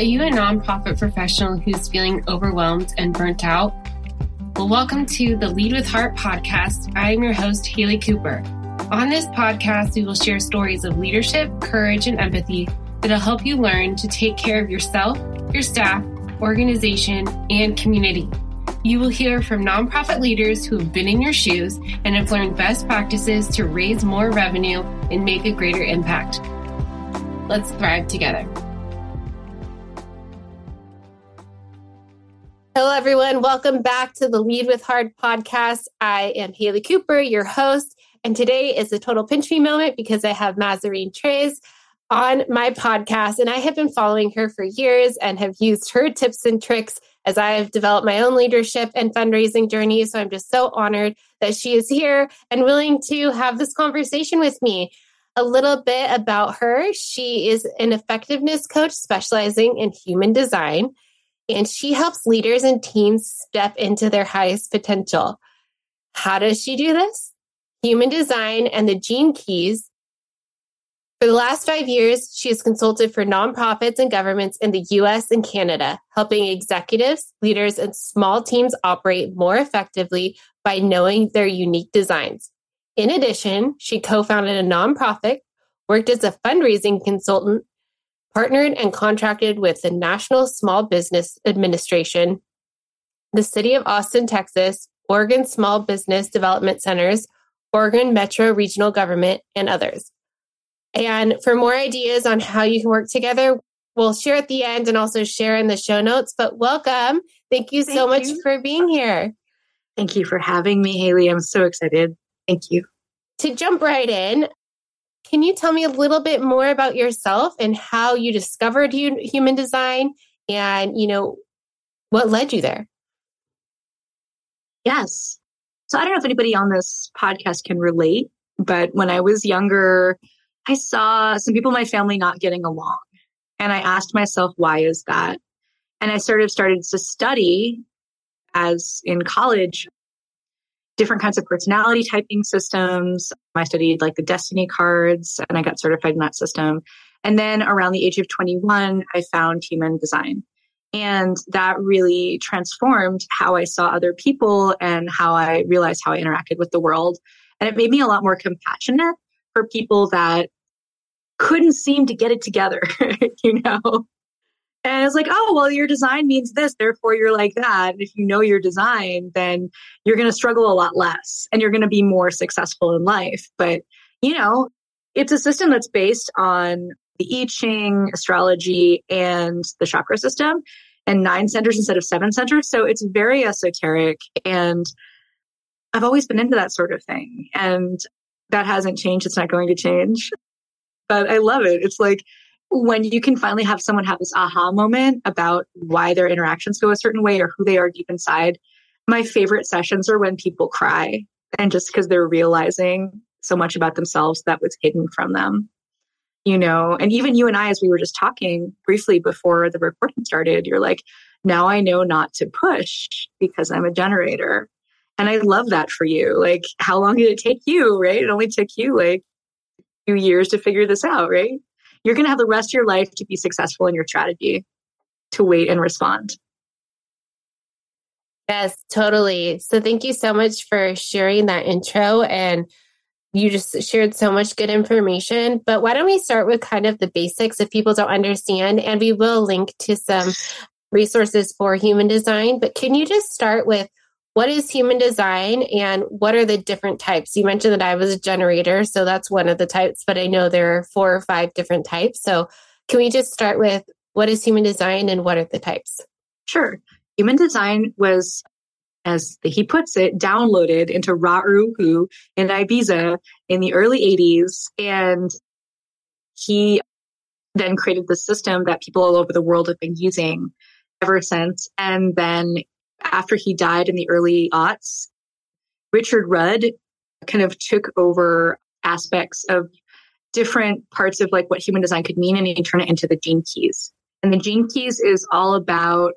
Are you a nonprofit professional who's feeling overwhelmed and burnt out? Well, welcome to the Lead with Heart podcast. I am your host, Haley Cooper. On this podcast, we will share stories of leadership, courage, and empathy that'll help you learn to take care of yourself, your staff, organization, and community. You will hear from nonprofit leaders who have been in your shoes and have learned best practices to raise more revenue and make a greater impact. Let's thrive together. Hello, everyone. Welcome back to the Lead with Heart podcast. I am Haley Cooper, your host, and today is a total pinch me moment because I have Mazarine Treyz on my podcast, and I have been following her for years and have used her tips and tricks as I have developed my own leadership and fundraising journey. So I'm just so honored that she is here and willing to have this conversation with me. A little bit about her. She is an effectiveness coach specializing in human design and she helps leaders and teams step into their highest potential. How does she do this? Human design and the gene keys. For the last five years, she has consulted for nonprofits and governments in the US and Canada, helping executives, leaders, and small teams operate more effectively by knowing their unique designs. In addition, she co founded a nonprofit, worked as a fundraising consultant, partnered and contracted with the National Small Business Administration, the City of Austin, Texas, Oregon Small Business Development Centers, Oregon Metro Regional Government, and others. And for more ideas on how you can work together, we'll share at the end and also share in the show notes. But welcome. Thank you Thank so much you. for being here. Thank you for having me, Haley. I'm so excited. Thank you. To jump right in, can you tell me a little bit more about yourself and how you discovered human design and, you know, what led you there? Yes. So I don't know if anybody on this podcast can relate, but when I was younger, I saw some people in my family not getting along. And I asked myself, why is that? And I sort of started to study as in college different kinds of personality typing systems. I studied like the destiny cards and I got certified in that system. And then around the age of 21, I found human design. And that really transformed how I saw other people and how I realized how I interacted with the world. And it made me a lot more compassionate for people that couldn't seem to get it together, you know? And it's like, oh, well, your design means this, therefore you're like that. And if you know your design, then you're going to struggle a lot less and you're going to be more successful in life. But, you know, it's a system that's based on the I Ching, astrology, and the chakra system, and nine centers instead of seven centers. So it's very esoteric. And I've always been into that sort of thing. And that hasn't changed. It's not going to change. But I love it. It's like, when you can finally have someone have this aha moment about why their interactions go a certain way or who they are deep inside, my favorite sessions are when people cry and just because they're realizing so much about themselves that was hidden from them. You know, and even you and I, as we were just talking briefly before the recording started, you're like, now I know not to push because I'm a generator. And I love that for you. Like, how long did it take you, right? It only took you like few years to figure this out, right? You're going to have the rest of your life to be successful in your strategy to wait and respond. Yes, totally. So thank you so much for sharing that intro and you just shared so much good information. But why don't we start with kind of the basics if people don't understand? And we will link to some resources for human design. But can you just start with what is human design and what are the different types? You mentioned that I was a generator, so that's one of the types, but I know there are four or five different types. So can we just start with what is human design and what are the types? Sure. Human design was, as he puts it, downloaded into Ra Uru Hu in Ibiza in the early 80s. And he then created the system that people all over the world have been using ever since. And then after he died in the early aughts, Richard Rudd kind of took over aspects of different parts of like what human design could mean and he turned it into the gene keys. And the gene keys is all about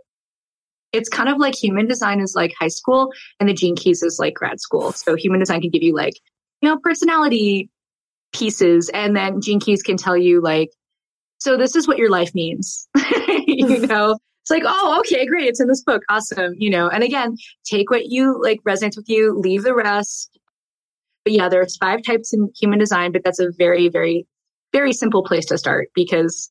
it's kind of like human design is like high school and the gene keys is like grad school. So human design can give you like, you know, personality pieces and then gene keys can tell you like So this is what your life means. you know, it's like, oh, okay, great. It's in this book. Awesome. You know, and again, take what you like resonates with you, leave the rest. But yeah, there's five types in human design, but that's a very, very, very simple place to start because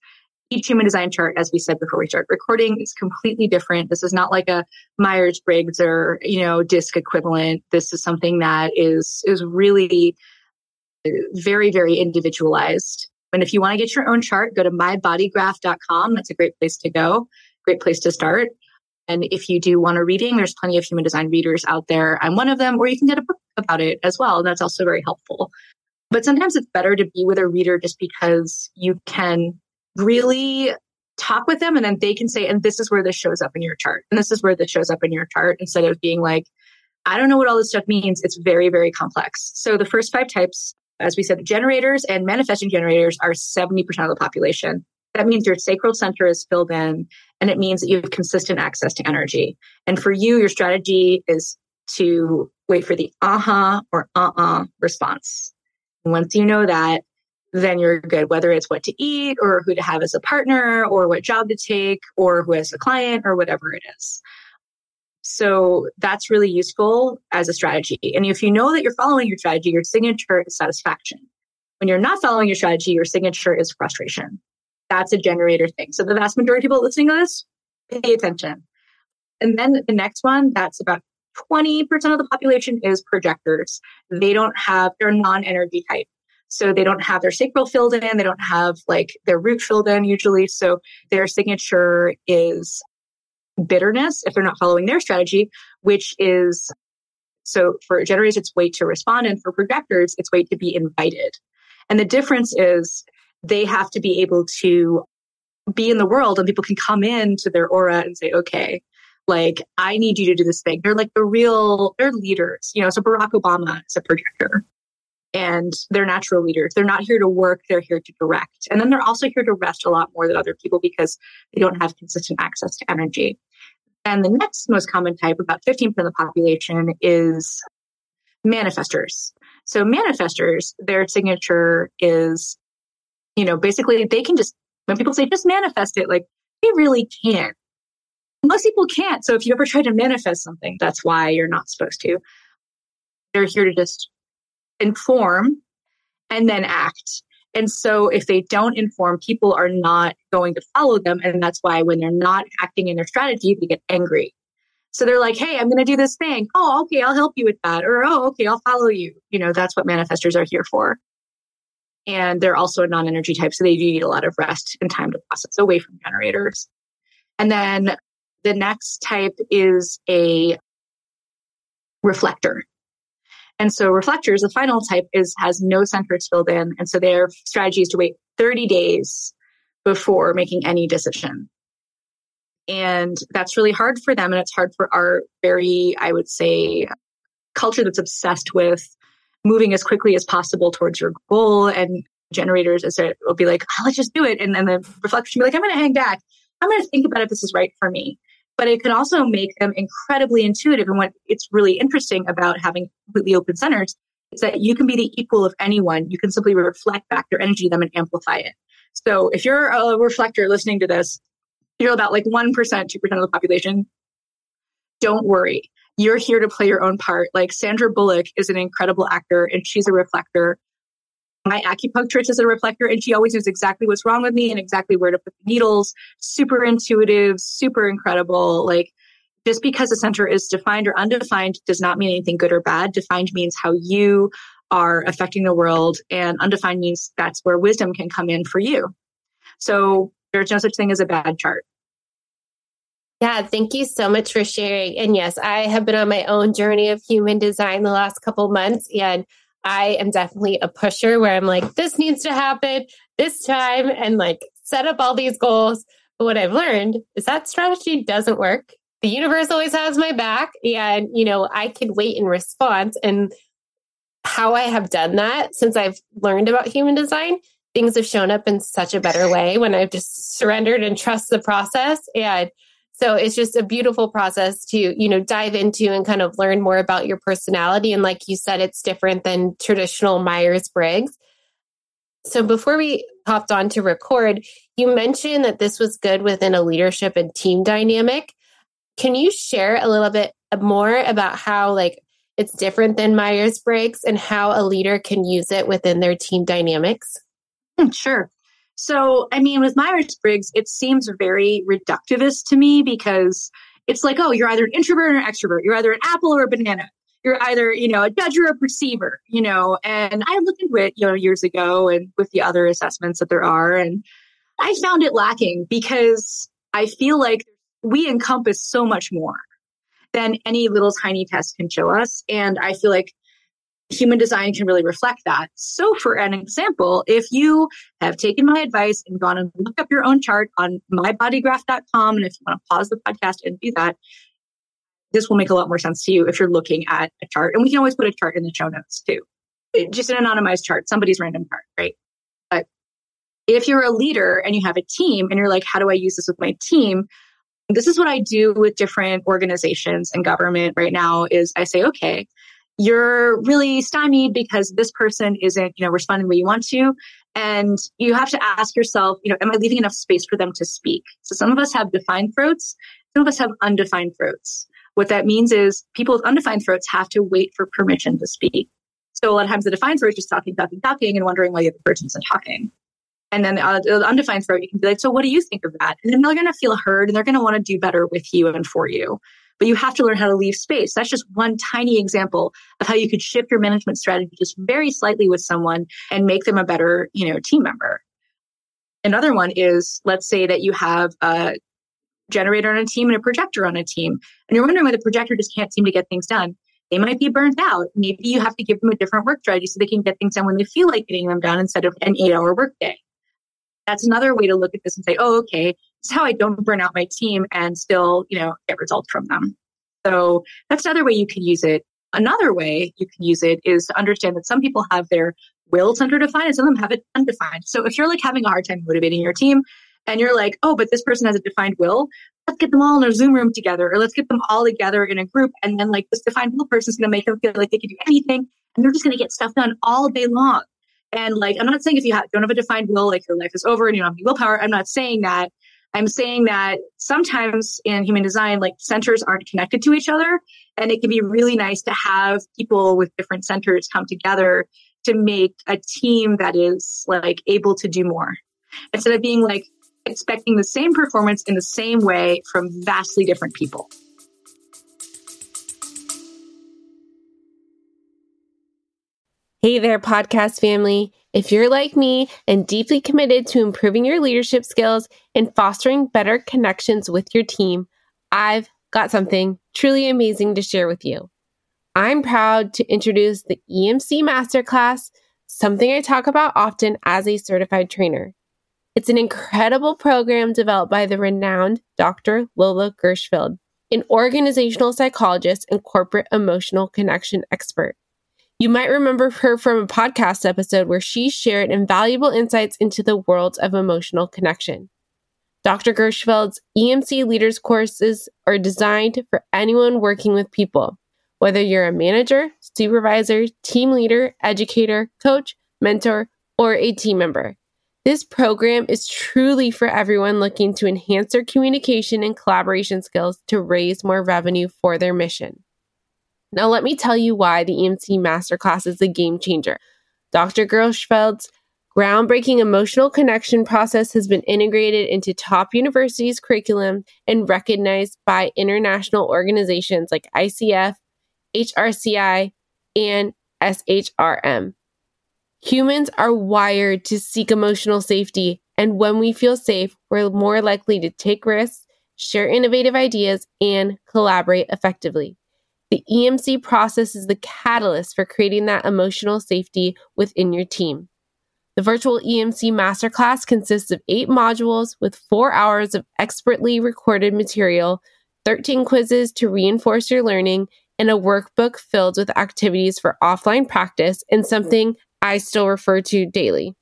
each human design chart, as we said before we start recording, is completely different. This is not like a Myers Briggs or, you know, DISC equivalent. This is something that is, is really uh, very, very individualized. And if you want to get your own chart, go to mybodygraph.com. That's a great place to go, great place to start. And if you do want a reading, there's plenty of human design readers out there. I'm one of them, or you can get a book about it as well. That's also very helpful. But sometimes it's better to be with a reader just because you can really talk with them and then they can say, and this is where this shows up in your chart. And this is where this shows up in your chart instead of being like, I don't know what all this stuff means. It's very, very complex. So the first five types, as we said, generators and manifesting generators are 70% of the population. That means your sacral center is filled in and it means that you have consistent access to energy. And for you, your strategy is to wait for the aha or uh uh-uh uh response. And once you know that, then you're good, whether it's what to eat or who to have as a partner or what job to take or who has a client or whatever it is. So that's really useful as a strategy. And if you know that you're following your strategy, your signature is satisfaction. When you're not following your strategy, your signature is frustration. That's a generator thing. So the vast majority of people listening to this, pay attention. And then the next one, that's about 20% of the population is projectors. They don't have, they're non-energy type. So they don't have their sacral filled in. They don't have like their root filled in usually. So their signature is bitterness if they're not following their strategy, which is so for generators, it's wait to respond. And for projectors, it's wait to be invited. And the difference is they have to be able to be in the world and people can come in to their aura and say, okay, like, I need you to do this thing. They're like the real, they're leaders. You know, so Barack Obama is a projector and they're natural leaders. They're not here to work, they're here to direct. And then they're also here to rest a lot more than other people because they don't have consistent access to energy. And the next most common type, about 15% of the population, is manifestors. So manifestors, their signature is, you know, basically they can just, when people say just manifest it, like they really can't. Most people can't. So if you ever try to manifest something, that's why you're not supposed to. They're here to just inform and then act. And so if they don't inform, people are not going to follow them. And that's why when they're not acting in their strategy, they get angry. So they're like, hey, I'm going to do this thing. Oh, okay, I'll help you with that. Or, oh, okay, I'll follow you. You know, that's what manifestors are here for. And they're also a non energy type. So they do need a lot of rest and time to process away from generators. And then the next type is a reflector. And so reflectors, the final type is has no centers filled in. And so their strategy is to wait 30 days before making any decision. And that's really hard for them. And it's hard for our very, I would say, culture that's obsessed with moving as quickly as possible towards your goal. And generators it'll be like, oh, let's just do it. And then the reflectors will be like, I'm going to hang back. I'm going to think about if this is right for me but it can also make them incredibly intuitive. And what it's really interesting about having completely open centers is that you can be the equal of anyone. You can simply reflect back their energy to them and amplify it. So if you're a reflector listening to this, you're about like 1%, 2% of the population. Don't worry. You're here to play your own part. Like Sandra Bullock is an incredible actor and she's a reflector my acupuncturist is a reflector and she always knows exactly what's wrong with me and exactly where to put the needles. Super intuitive, super incredible. Like just because a center is defined or undefined does not mean anything good or bad. Defined means how you are affecting the world and undefined means that's where wisdom can come in for you. So there's no such thing as a bad chart. Yeah, thank you so much for sharing. And yes, I have been on my own journey of human design the last couple months and I am definitely a pusher where I'm like, this needs to happen this time and like set up all these goals. But what I've learned is that strategy doesn't work. The universe always has my back. And, you know, I can wait in response. And how I have done that since I've learned about human design, things have shown up in such a better way when I've just surrendered and trust the process. And so it's just a beautiful process to, you know, dive into and kind of learn more about your personality. And like you said, it's different than traditional Myers Briggs. So before we hopped on to record, you mentioned that this was good within a leadership and team dynamic. Can you share a little bit more about how like it's different than Myers-Briggs and how a leader can use it within their team dynamics? Hmm, sure. So, I mean, with Myers Briggs, it seems very reductivist to me because it's like, oh, you're either an introvert or an extrovert. You're either an apple or a banana. You're either, you know, a judge or a perceiver, you know. And I looked into it, you know, years ago and with the other assessments that there are. And I found it lacking because I feel like we encompass so much more than any little tiny test can show us. And I feel like human design can really reflect that. So, for an example, if you have taken my advice and gone and looked up your own chart on mybodygraph.com, and if you want to pause the podcast and do that, this will make a lot more sense to you if you're looking at a chart. And we can always put a chart in the show notes too. Just an anonymized chart, somebody's random chart, right? But if you're a leader and you have a team and you're like, how do I use this with my team? This is what I do with different organizations and government right now is I say, okay, you're really stymied because this person isn't, you know, responding the way you want to. And you have to ask yourself, you know, am I leaving enough space for them to speak? So some of us have defined throats, some of us have undefined throats. What that means is people with undefined throats have to wait for permission to speak. So a lot of times the defined throat is just talking, talking, talking, and wondering why the other person isn't talking. And then uh, the undefined throat, you can be like, so what do you think of that? And then they're going to feel heard and they're going to want to do better with you and for you but you have to learn how to leave space. That's just one tiny example of how you could shift your management strategy just very slightly with someone and make them a better, you know, team member. Another one is let's say that you have a generator on a team and a projector on a team, and you're wondering why the projector just can't seem to get things done. They might be burnt out. Maybe you have to give them a different work strategy so they can get things done when they feel like getting them done instead of an eight hour workday. That's another way to look at this and say, oh, okay, is how I don't burn out my team and still, you know, get results from them. So that's another way you can use it. Another way you can use it is to understand that some people have their will center defined and some of them have it undefined. So if you're like having a hard time motivating your team and you're like, oh, but this person has a defined will, let's get them all in a Zoom room together or let's get them all together in a group. And then like this defined will person is going to make them feel like they can do anything and they're just going to get stuff done all day long. And like, I'm not saying if you have, don't have a defined will, like your life is over and you don't have willpower. I'm not saying that. I'm saying that sometimes in human design, like centers aren't connected to each other. And it can be really nice to have people with different centers come together to make a team that is like able to do more instead of being like expecting the same performance in the same way from vastly different people. Hey there, podcast family. If you're like me and deeply committed to improving your leadership skills and fostering better connections with your team, I've got something truly amazing to share with you. I'm proud to introduce the EMC Masterclass, something I talk about often as a certified trainer. It's an incredible program developed by the renowned Dr. Lola Gershfeld, an organizational psychologist and corporate emotional connection expert. You might remember her from a podcast episode where she shared invaluable insights into the world of emotional connection. Dr. Gershfeld's EMC Leaders courses are designed for anyone working with people, whether you're a manager, supervisor, team leader, educator, coach, mentor, or a team member. This program is truly for everyone looking to enhance their communication and collaboration skills to raise more revenue for their mission. Now, let me tell you why the EMC Masterclass is a game changer. Dr. Gershfeld's groundbreaking emotional connection process has been integrated into top universities' curriculum and recognized by international organizations like ICF, HRCI, and SHRM. Humans are wired to seek emotional safety, and when we feel safe, we're more likely to take risks, share innovative ideas, and collaborate effectively. The EMC process is the catalyst for creating that emotional safety within your team. The virtual EMC masterclass consists of eight modules with four hours of expertly recorded material, 13 quizzes to reinforce your learning, and a workbook filled with activities for offline practice and something I still refer to daily.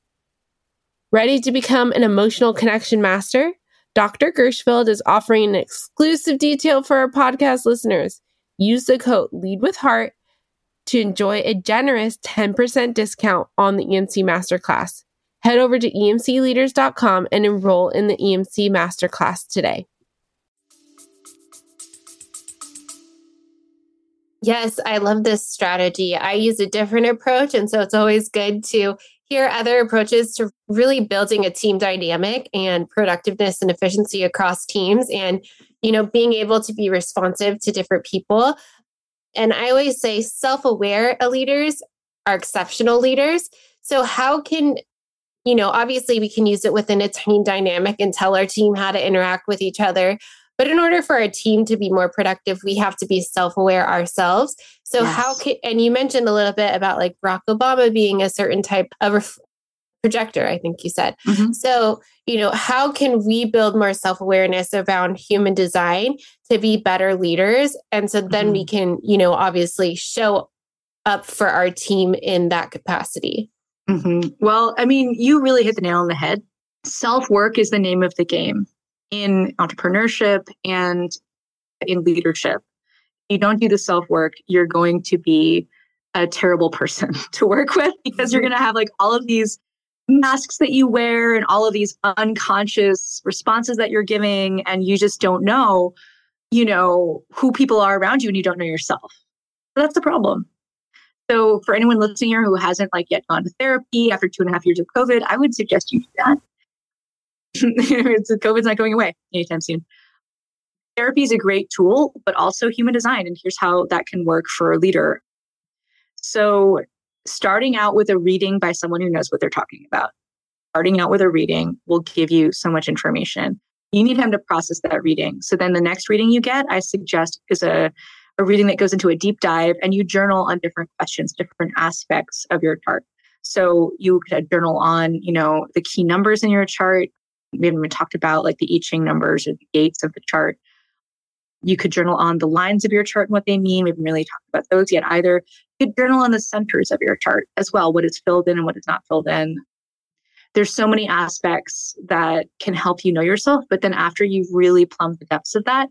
Ready to become an emotional connection master? Dr. Gershfeld is offering an exclusive detail for our podcast listeners. Use the code Lead with Heart to enjoy a generous 10% discount on the EMC Masterclass. Head over to emcleaders.com and enroll in the EMC Masterclass today. Yes, I love this strategy. I use a different approach. And so it's always good to hear other approaches to really building a team dynamic and productiveness and efficiency across teams and, you know, being able to be responsive to different people. And I always say self aware leaders are exceptional leaders. So, how can you know, obviously we can use it within a team dynamic and tell our team how to interact with each other. But in order for our team to be more productive, we have to be self aware ourselves. So, yes. how can, and you mentioned a little bit about like Barack Obama being a certain type of projector, I think you said. Mm-hmm. So, you know, how can we build more self awareness around human design to be better leaders? And so then mm-hmm. we can, you know, obviously show up for our team in that capacity. Mm-hmm. Well, I mean, you really hit the nail on the head. Self work is the name of the game in entrepreneurship and in leadership. If you don't do the self work, you're going to be a terrible person to work with because you're mm-hmm. going to have like all of these masks that you wear and all of these unconscious responses that you're giving and you just don't know you know who people are around you and you don't know yourself that's the problem so for anyone listening here who hasn't like yet gone to therapy after two and a half years of COVID, I would suggest you do that. COVID's not going away anytime soon. Therapy is a great tool, but also human design. And here's how that can work for a leader. So starting out with a reading by someone who knows what they're talking about, starting out with a reading will give you so much information. You need time to process that reading. So then the next reading you get, I suggest is a a reading that goes into a deep dive and you journal on different questions, different aspects of your chart. So you could uh, journal on, you know, the key numbers in your chart. We haven't even talked about like the I Ching numbers or the gates of the chart. You could journal on the lines of your chart and what they mean. We haven't really talked about those yet either. You could journal on the centers of your chart as well, what is filled in and what is not filled in. There's so many aspects that can help you know yourself. But then after you've really plumbed the depths of that,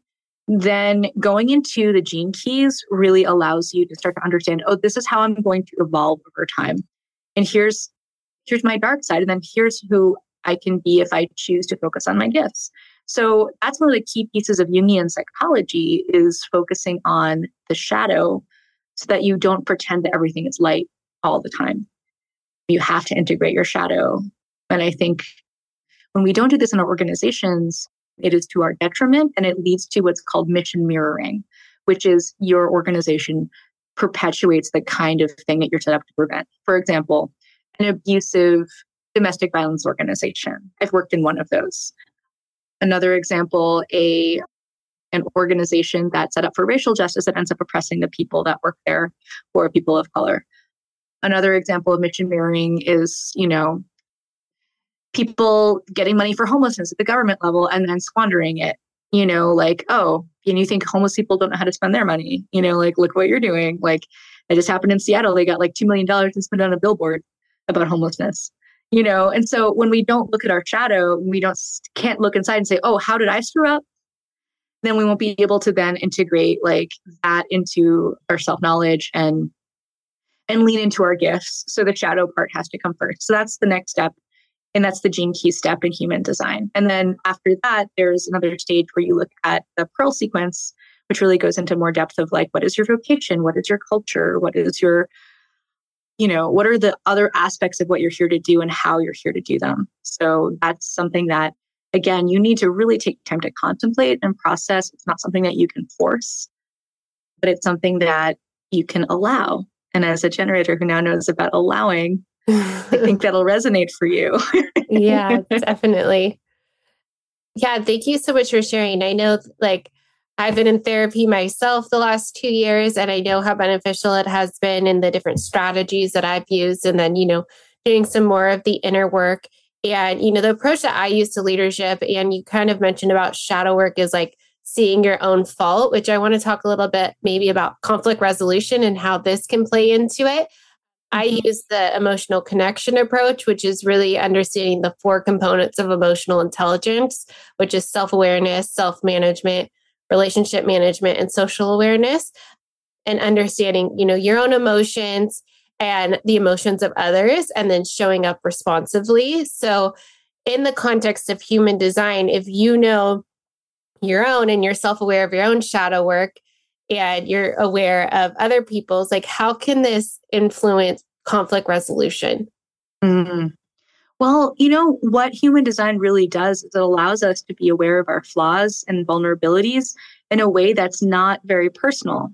then going into the gene keys really allows you to start to understand oh this is how i'm going to evolve over time and here's here's my dark side and then here's who i can be if i choose to focus on my gifts so that's one of the key pieces of jungian psychology is focusing on the shadow so that you don't pretend that everything is light all the time you have to integrate your shadow and i think when we don't do this in our organizations it is to our detriment and it leads to what's called mission mirroring, which is your organization perpetuates the kind of thing that you're set up to prevent. For example, an abusive domestic violence organization. I've worked in one of those. Another example, a an organization that's set up for racial justice that ends up oppressing the people that work there are people of color. Another example of mission mirroring is, you know, people getting money for homelessness at the government level and then squandering it. You know, like, oh, and you think homeless people don't know how to spend their money. You know, like, look what you're doing. Like, it just happened in Seattle. They got like $2 million and spent on a billboard about homelessness. You know, and so when we don't look at our shadow, we don't can't look inside and say, "Oh, how did I screw up?" Then we won't be able to then integrate like that into our self knowledge and and lean into our gifts. So the shadow part has to come first. So that's the next step and that's the gene key step in human design. And then after that, there's another stage where you look at the pearl sequence, which really goes into more depth of like, what is your vocation? What is your culture? What is your, you know, what are the other aspects of what you're here to do and how you're here to do them? So that's something that, again, you need to really take time to contemplate and process. It's not something that you can force, but it's something that you can allow. And as a generator who now knows about allowing, I think that'll resonate for you. yeah, definitely. Yeah, thank you so much for sharing. I know like I've been in therapy myself the last two years, and I know how beneficial it has been in the different strategies that I've used. And then, you know, doing some more of the inner work. And, you know, the approach that I use to leadership, and you kind of mentioned about shadow work is like seeing your own fault, which I want to talk a little bit maybe about conflict resolution and how this can play into it. I mm-hmm. use the emotional connection approach, which is really understanding the four components of emotional intelligence, which is self awareness, self management, relationship management, and social awareness. And understanding, you know, your own emotions and the emotions of others and then showing up responsively. So, in the context of human design, if you know your own and you're self aware of your own shadow work and you're aware of other people's, like, how can this influence conflict resolution? Mm-hmm. Well, you know, what human design really does is it allows us to be aware of our flaws and vulnerabilities in a way that's not very personal.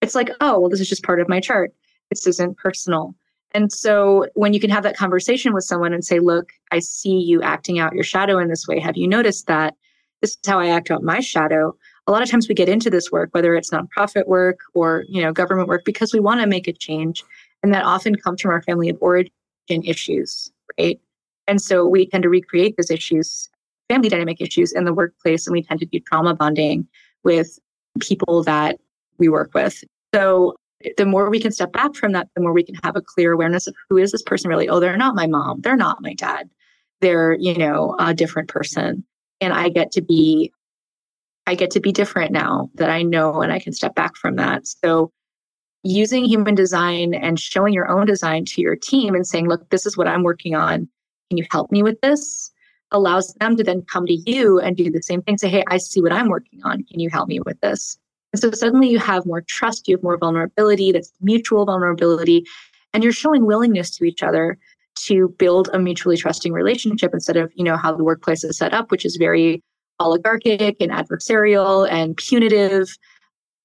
It's like, oh, well, this is just part of my chart. This isn't personal. And so when you can have that conversation with someone and say, look, I see you acting out your shadow in this way. Have you noticed that? This is how I act out my shadow. A lot of times we get into this work, whether it's nonprofit work or, you know, government work, because we want to make a change. And that often comes from our family of origin issues, right? And so we tend to recreate those issues, family dynamic issues in the workplace, and we tend to do trauma bonding with people that we work with. So the more we can step back from that, the more we can have a clear awareness of who is this person really? Oh, they're not my mom. They're not my dad. They're, you know, a different person. And I get to be, I get to be different now that I know and I can step back from that. So using human design and showing your own design to your team and saying, look, this is what I'm working on. Can you help me with this? Allows them to then come to you and do the same thing. Say, hey, I see what I'm working on. Can you help me with this? And so suddenly you have more trust, you have more vulnerability, that's mutual vulnerability, and you're showing willingness to each other to build a mutually trusting relationship instead of, you know, how the workplace is set up, which is very oligarchic and adversarial and punitive,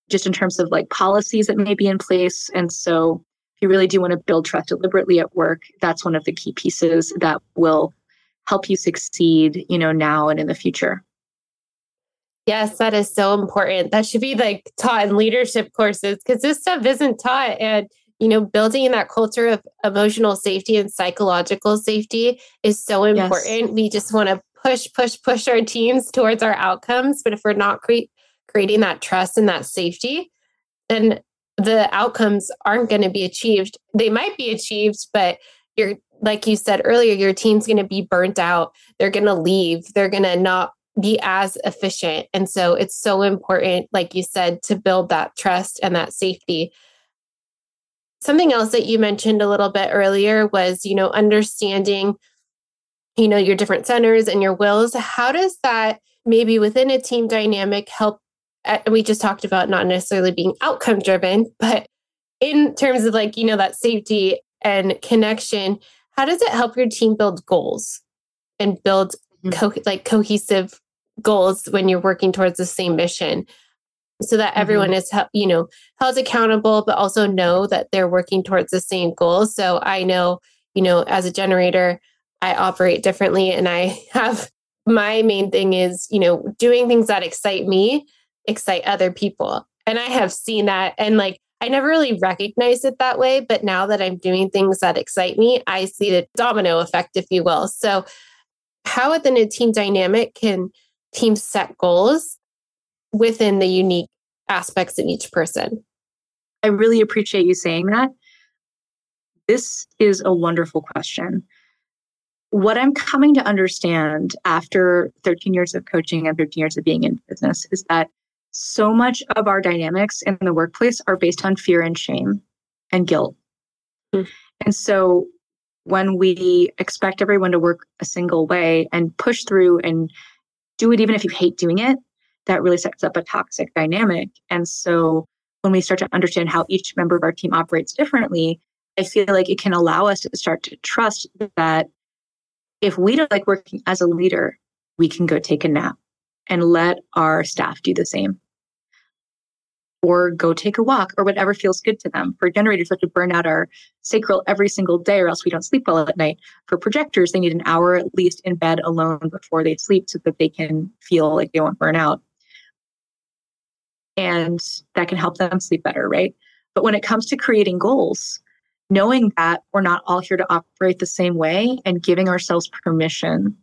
just in terms of like policies that may be in place. And so you really do want to build trust deliberately at work, that's one of the key pieces that will help you succeed, you know, now and in the future. Yes, that is so important. That should be like taught in leadership courses because this stuff isn't taught. And, you know, building that culture of emotional safety and psychological safety is so important. Yes. We just want to push, push, push our teams towards our outcomes. But if we're not cre- creating that trust and that safety, then the outcomes aren't going to be achieved. They might be achieved, but you're, like you said earlier, your team's going to be burnt out. They're going to leave. They're going to not be as efficient. And so it's so important, like you said, to build that trust and that safety. Something else that you mentioned a little bit earlier was, you know, understanding, you know, your different centers and your wills. How does that maybe within a team dynamic help? Uh, we just talked about not necessarily being outcome driven, but in terms of like, you know, that safety and connection, how does it help your team build goals and build Mm-hmm. co- like cohesive goals when you're working towards the same mission so that everyone mm-hmm. is you know held accountable but also know that they're working towards the same goal so i know you know as a generator i operate differently and i have my main thing is you know doing things that excite me excite other people and i have seen that and like i never really recognized it that way but now that i'm doing things that excite me i see the domino effect if you will so how within a team dynamic can teams set goals within the unique aspects of each person? I really appreciate you saying that. This is a wonderful question. What I'm coming to understand after 13 years of coaching and 13 years of being in business is that so much of our dynamics in the workplace are based on fear and shame and guilt. Mm. And so when we expect everyone to work a single way and push through and do it even if you hate doing it, that really sets up a toxic dynamic. And so when we start to understand how each member of our team operates differently, I feel like it can allow us to start to trust that if we don't like working as a leader, we can go take a nap and let our staff do the same or go take a walk or whatever feels good to them. For generators, we have to burn out our sacral every single day or else we don't sleep well at night. For projectors, they need an hour at least in bed alone before they sleep so that they can feel like they won't burn out. And that can help them sleep better, right? But when it comes to creating goals, knowing that we're not all here to operate the same way and giving ourselves permission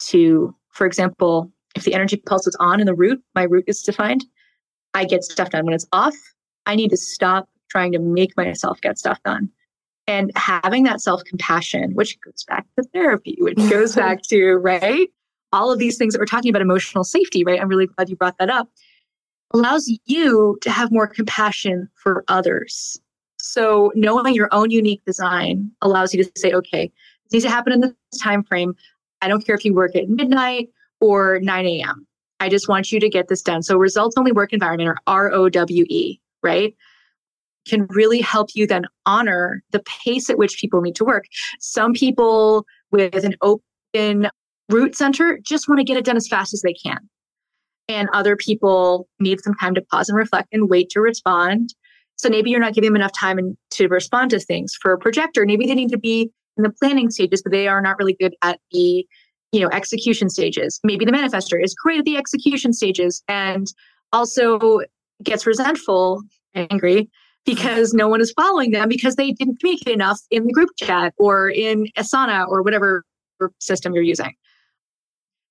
to, for example, if the energy pulse is on in the root, my root is defined I get stuff done. When it's off, I need to stop trying to make myself get stuff done. And having that self compassion, which goes back to therapy, which goes back to, right? All of these things that we're talking about emotional safety, right? I'm really glad you brought that up. Allows you to have more compassion for others. So knowing your own unique design allows you to say, okay, this needs to happen in this time frame. I don't care if you work at midnight or 9 a.m. I just want you to get this done. So results only work environment or ROWE, right? Can really help you then honor the pace at which people need to work. Some people with an open root center just want to get it done as fast as they can. And other people need some time to pause and reflect and wait to respond. So maybe you're not giving them enough time to respond to things. For a projector, maybe they need to be in the planning stages, but they are not really good at the you know execution stages. Maybe the manifester is great at the execution stages and also gets resentful, angry because no one is following them because they didn't communicate enough in the group chat or in Asana or whatever system you're using.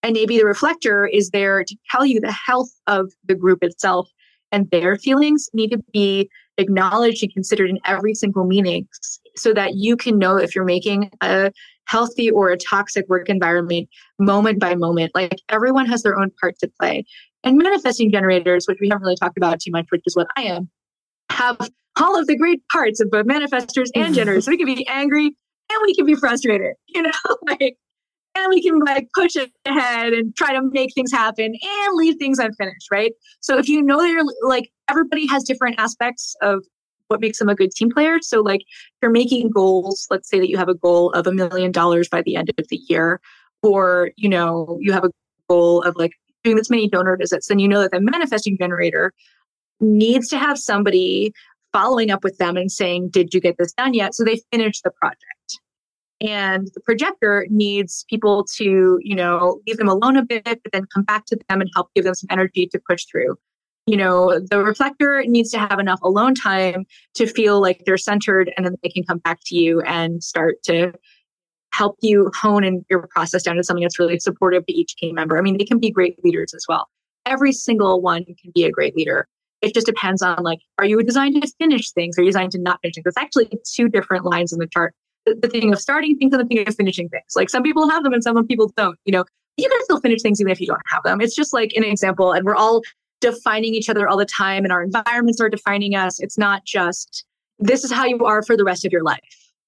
And maybe the reflector is there to tell you the health of the group itself and their feelings need to be acknowledged and considered in every single meeting so that you can know if you're making a healthy or a toxic work environment moment by moment. Like everyone has their own part to play. And manifesting generators, which we haven't really talked about too much, which is what I am, have all of the great parts of both manifestors and mm-hmm. generators. So we can be angry and we can be frustrated, you know, like and we can like push it ahead and try to make things happen and leave things unfinished, right? So if you know that you're like everybody has different aspects of what makes them a good team player. So like you're making goals, let's say that you have a goal of a million dollars by the end of the year, or you know, you have a goal of like doing this many donor visits, then you know that the manifesting generator needs to have somebody following up with them and saying, Did you get this done yet? So they finish the project. And the projector needs people to, you know, leave them alone a bit, but then come back to them and help give them some energy to push through. You know, the reflector needs to have enough alone time to feel like they're centered and then they can come back to you and start to help you hone in your process down to something that's really supportive to each team member. I mean, they can be great leaders as well. Every single one can be a great leader. It just depends on like, are you designed to finish things? Are you designed to not finish things? It's actually two different lines in the chart the, thing of starting things and the thing of finishing things. Like some people have them and some people don't. You know, you can still finish things even if you don't have them. It's just like an example, and we're all defining each other all the time, and our environments are defining us. It's not just this is how you are for the rest of your life.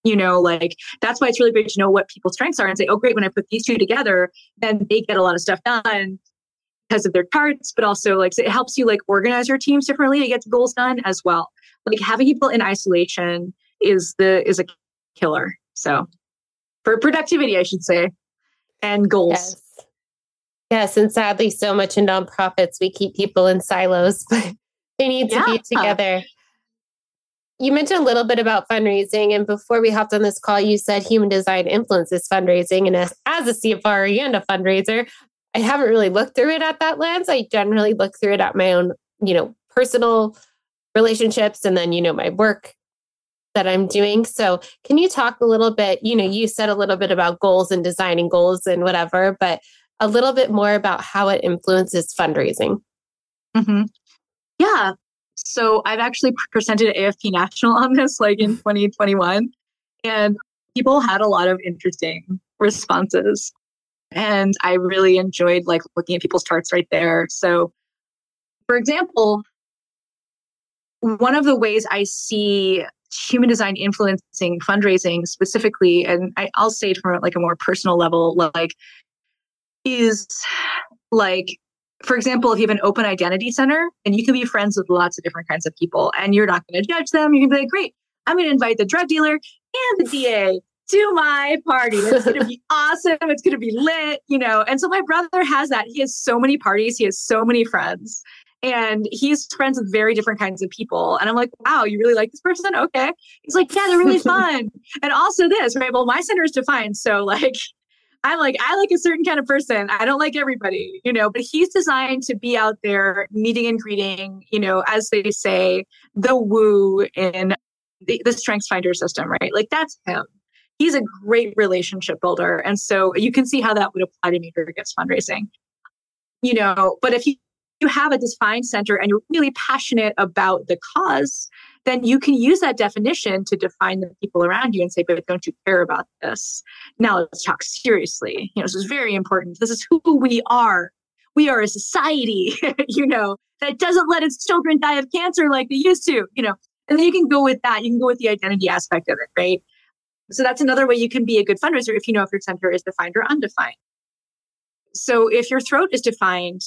You know, like that's why it's really great to know what people's strengths are and say, oh, great, when I put these two together, then they get a lot of stuff done because of their charts, but also like it helps you like organize your teams differently to get goals done as well. Like having people in isolation is the is a killer. So for productivity, I should say, and goals. Yes. Yes, and sadly, so much in nonprofits, we keep people in silos, but they need to be together. You mentioned a little bit about fundraising, and before we hopped on this call, you said human design influences fundraising. And as, as a CFR and a fundraiser, I haven't really looked through it at that lens. I generally look through it at my own, you know, personal relationships and then, you know, my work that I'm doing. So, can you talk a little bit? You know, you said a little bit about goals and designing goals and whatever, but a little bit more about how it influences fundraising. Mm-hmm. Yeah. So, I've actually presented at AFP National on this like in 2021, and people had a lot of interesting responses. And I really enjoyed like looking at people's charts right there. So, for example, one of the ways I see human design influencing fundraising specifically, and I, I'll say it from like a more personal level, like is like for example, if you have an open identity center and you can be friends with lots of different kinds of people and you're not going to judge them, you can be like, great, I'm going to invite the drug dealer and the DA to my party. It's going to be awesome. It's going to be lit, you know. And so my brother has that. He has so many parties, he has so many friends and he's friends with very different kinds of people. And I'm like, wow, you really like this person? Okay. He's like, yeah, they're really fun. and also this, right? Well, my center is defined. So like, I'm like, I like a certain kind of person. I don't like everybody, you know, but he's designed to be out there meeting and greeting, you know, as they say, the woo in the, the strengths finder system, right? Like that's him. He's a great relationship builder. And so you can see how that would apply to me for gets fundraising. You know, but if you you have a defined center and you're really passionate about the cause, then you can use that definition to define the people around you and say, but don't you care about this? Now let's talk seriously. You know, this is very important. This is who we are. We are a society, you know, that doesn't let its children die of cancer like they used to, you know. And then you can go with that. You can go with the identity aspect of it, right? So that's another way you can be a good fundraiser if you know if your center is defined or undefined. So if your throat is defined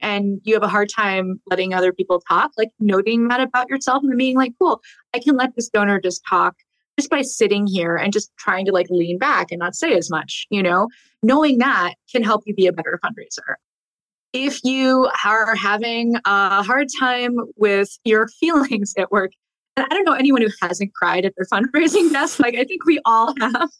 and you have a hard time letting other people talk, like noting that about yourself and being like, cool, I can let this donor just talk just by sitting here and just trying to like lean back and not say as much, you know, knowing that can help you be a better fundraiser. If you are having a hard time with your feelings at work, and I don't know anyone who hasn't cried at their fundraising desk, like I think we all have.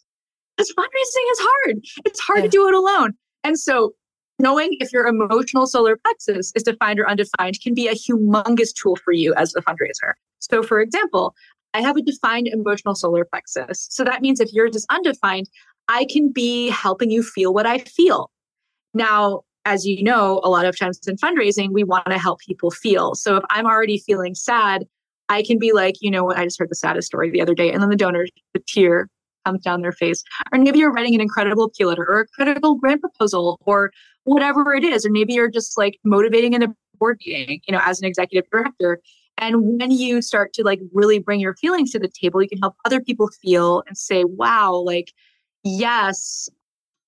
This fundraising is hard. It's hard yeah. to do it alone. And so knowing if your emotional solar plexus is defined or undefined can be a humongous tool for you as a fundraiser. So for example, I have a defined emotional solar plexus. So that means if yours is undefined, I can be helping you feel what I feel. Now, as you know, a lot of times in fundraising, we want to help people feel. So if I'm already feeling sad, I can be like, you know, what, I just heard the saddest story the other day, and then the donor, the tear comes down their face. Or maybe you're writing an incredible appeal letter or a critical grant proposal or whatever it is. Or maybe you're just like motivating in a board meeting, you know, as an executive director. And when you start to like really bring your feelings to the table, you can help other people feel and say, wow, like, yes,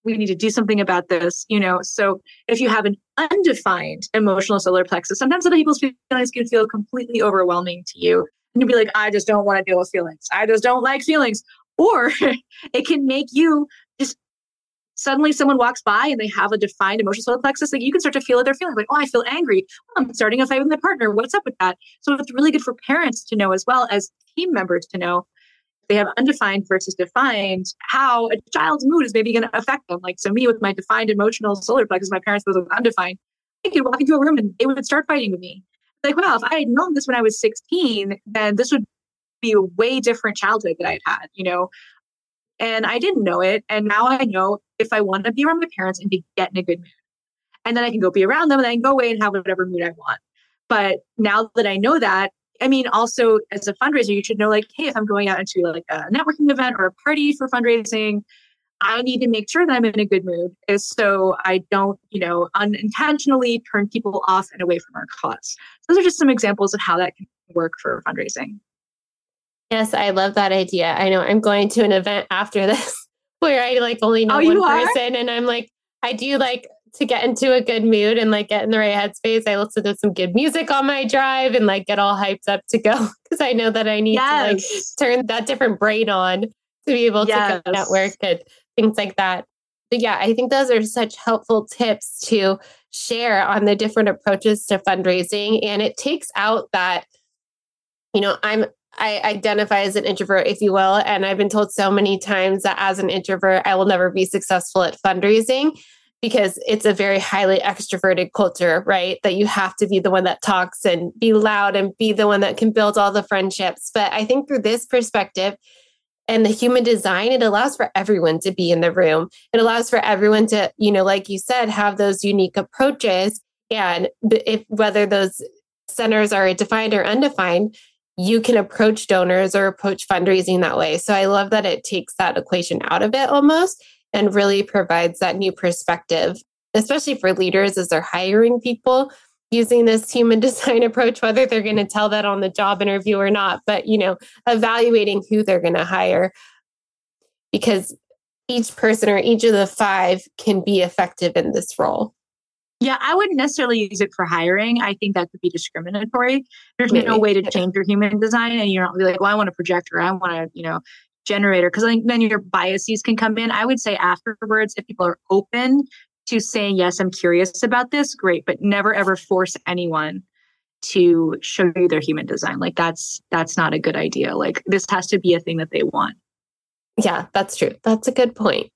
we need to do something about this, you know. So if you have an undefined emotional solar plexus, sometimes other people's feelings can feel completely overwhelming to you. And you'll be like, I just don't want to deal with feelings. I just don't like feelings. Or it can make you just suddenly someone walks by and they have a defined emotional solar plexus, like you can start to feel what they're feeling. Like, oh, I feel angry. Oh, I'm starting a fight with my partner. What's up with that? So it's really good for parents to know as well as team members to know they have undefined versus defined how a child's mood is maybe going to affect them. Like, so me with my defined emotional solar plexus, my parents was undefined. I could walk into a room and they would start fighting with me. Like, wow, if I had known this when I was 16, then this would be a way different childhood that I'd had, you know? And I didn't know it. And now I know if I want to be around my parents and to get in a good mood. And then I can go be around them and I can go away and have whatever mood I want. But now that I know that, I mean, also as a fundraiser, you should know like, hey, if I'm going out into like a networking event or a party for fundraising, I need to make sure that I'm in a good mood so I don't, you know, unintentionally turn people off and away from our cause. Those are just some examples of how that can work for fundraising. Yes, I love that idea. I know I'm going to an event after this where I like only know oh, one person and I'm like, I do like to get into a good mood and like get in the right headspace. I listen to some good music on my drive and like get all hyped up to go because I know that I need yes. to like turn that different brain on to be able yes. to go network and things like that. But yeah, I think those are such helpful tips to share on the different approaches to fundraising. And it takes out that, you know, I'm I identify as an introvert, if you will. And I've been told so many times that as an introvert, I will never be successful at fundraising because it's a very highly extroverted culture, right? That you have to be the one that talks and be loud and be the one that can build all the friendships. But I think through this perspective, and the human design it allows for everyone to be in the room it allows for everyone to you know like you said have those unique approaches and if whether those centers are defined or undefined you can approach donors or approach fundraising that way. So I love that it takes that equation out of it almost and really provides that new perspective, especially for leaders as they're hiring people using this human design approach whether they're going to tell that on the job interview or not but you know evaluating who they're going to hire because each person or each of the five can be effective in this role yeah, I wouldn't necessarily use it for hiring. I think that could be discriminatory. There's no way to change your human design, and you're not really like, well, I want a projector, I want a, you know, generator, because then your biases can come in. I would say afterwards, if people are open to saying, yes, I'm curious about this, great, but never ever force anyone to show you their human design. Like that's that's not a good idea. Like this has to be a thing that they want. Yeah, that's true. That's a good point.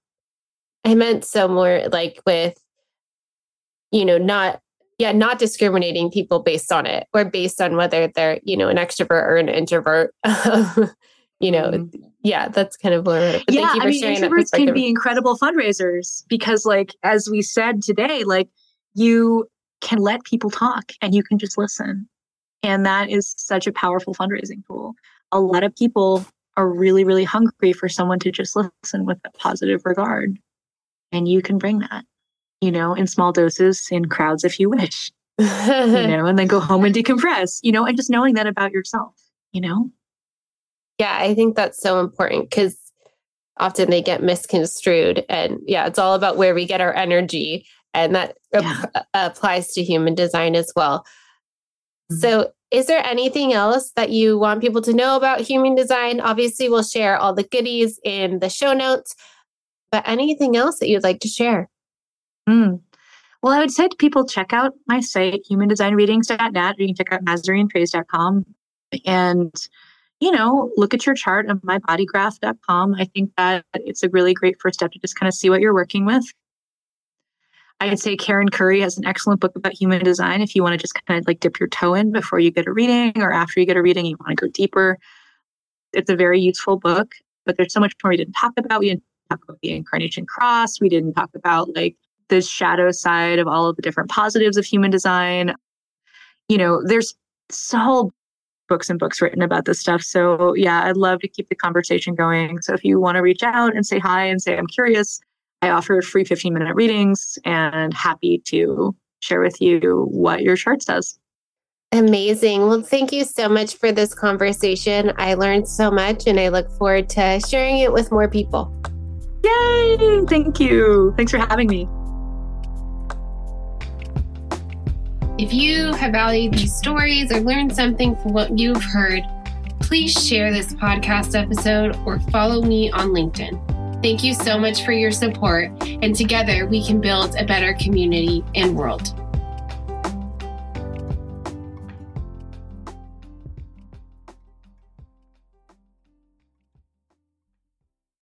I meant so more like with you know, not yeah, not discriminating people based on it or based on whether they're, you know, an extrovert or an introvert. you know, mm-hmm. yeah, that's kind of what. Yeah, I mean, introverts can be incredible fundraisers because, like, as we said today, like you can let people talk and you can just listen, and that is such a powerful fundraising tool. A lot of people are really, really hungry for someone to just listen with a positive regard, and you can bring that you know, in small doses in crowds if you wish, you know, and then go home and decompress, you know, and just knowing that about yourself. you know? Yeah, I think that's so important because often they get misconstrued. And yeah, it's all about where we get our energy. And that yeah. ap- applies to human design as well. Mm-hmm. So, is there anything else that you want people to know about human design? Obviously, we'll share all the goodies in the show notes, but anything else that you'd like to share? Mm. Well, I would say to people check out my site, humandesignreadings.net, or you can check out mazarinetreyz.com. And you know, look at your chart of mybodygraph.com. I think that it's a really great first step to just kind of see what you're working with. I would say Karren Curry has an excellent book about human design if you want to just kind of like dip your toe in before you get a reading or after you get a reading, you want to go deeper. It's a very useful book, but there's so much more we didn't talk about. We didn't talk about the incarnation cross. We didn't talk about like the shadow side of all of the different positives of human design. You know, there's so books and books written about this stuff. So, yeah, I'd love to keep the conversation going. So, if you want to reach out and say hi and say, I'm curious, I offer free 15 minute readings and happy to share with you what your chart says. Amazing. Well, thank you so much for this conversation. I learned so much and I look forward to sharing it with more people. Yay! Thank you. Thanks for having me. If you have valued these stories or learned something from what you've heard, please share this podcast episode or follow me on LinkedIn. Thank you so much for your support, and together we can build a better community and world.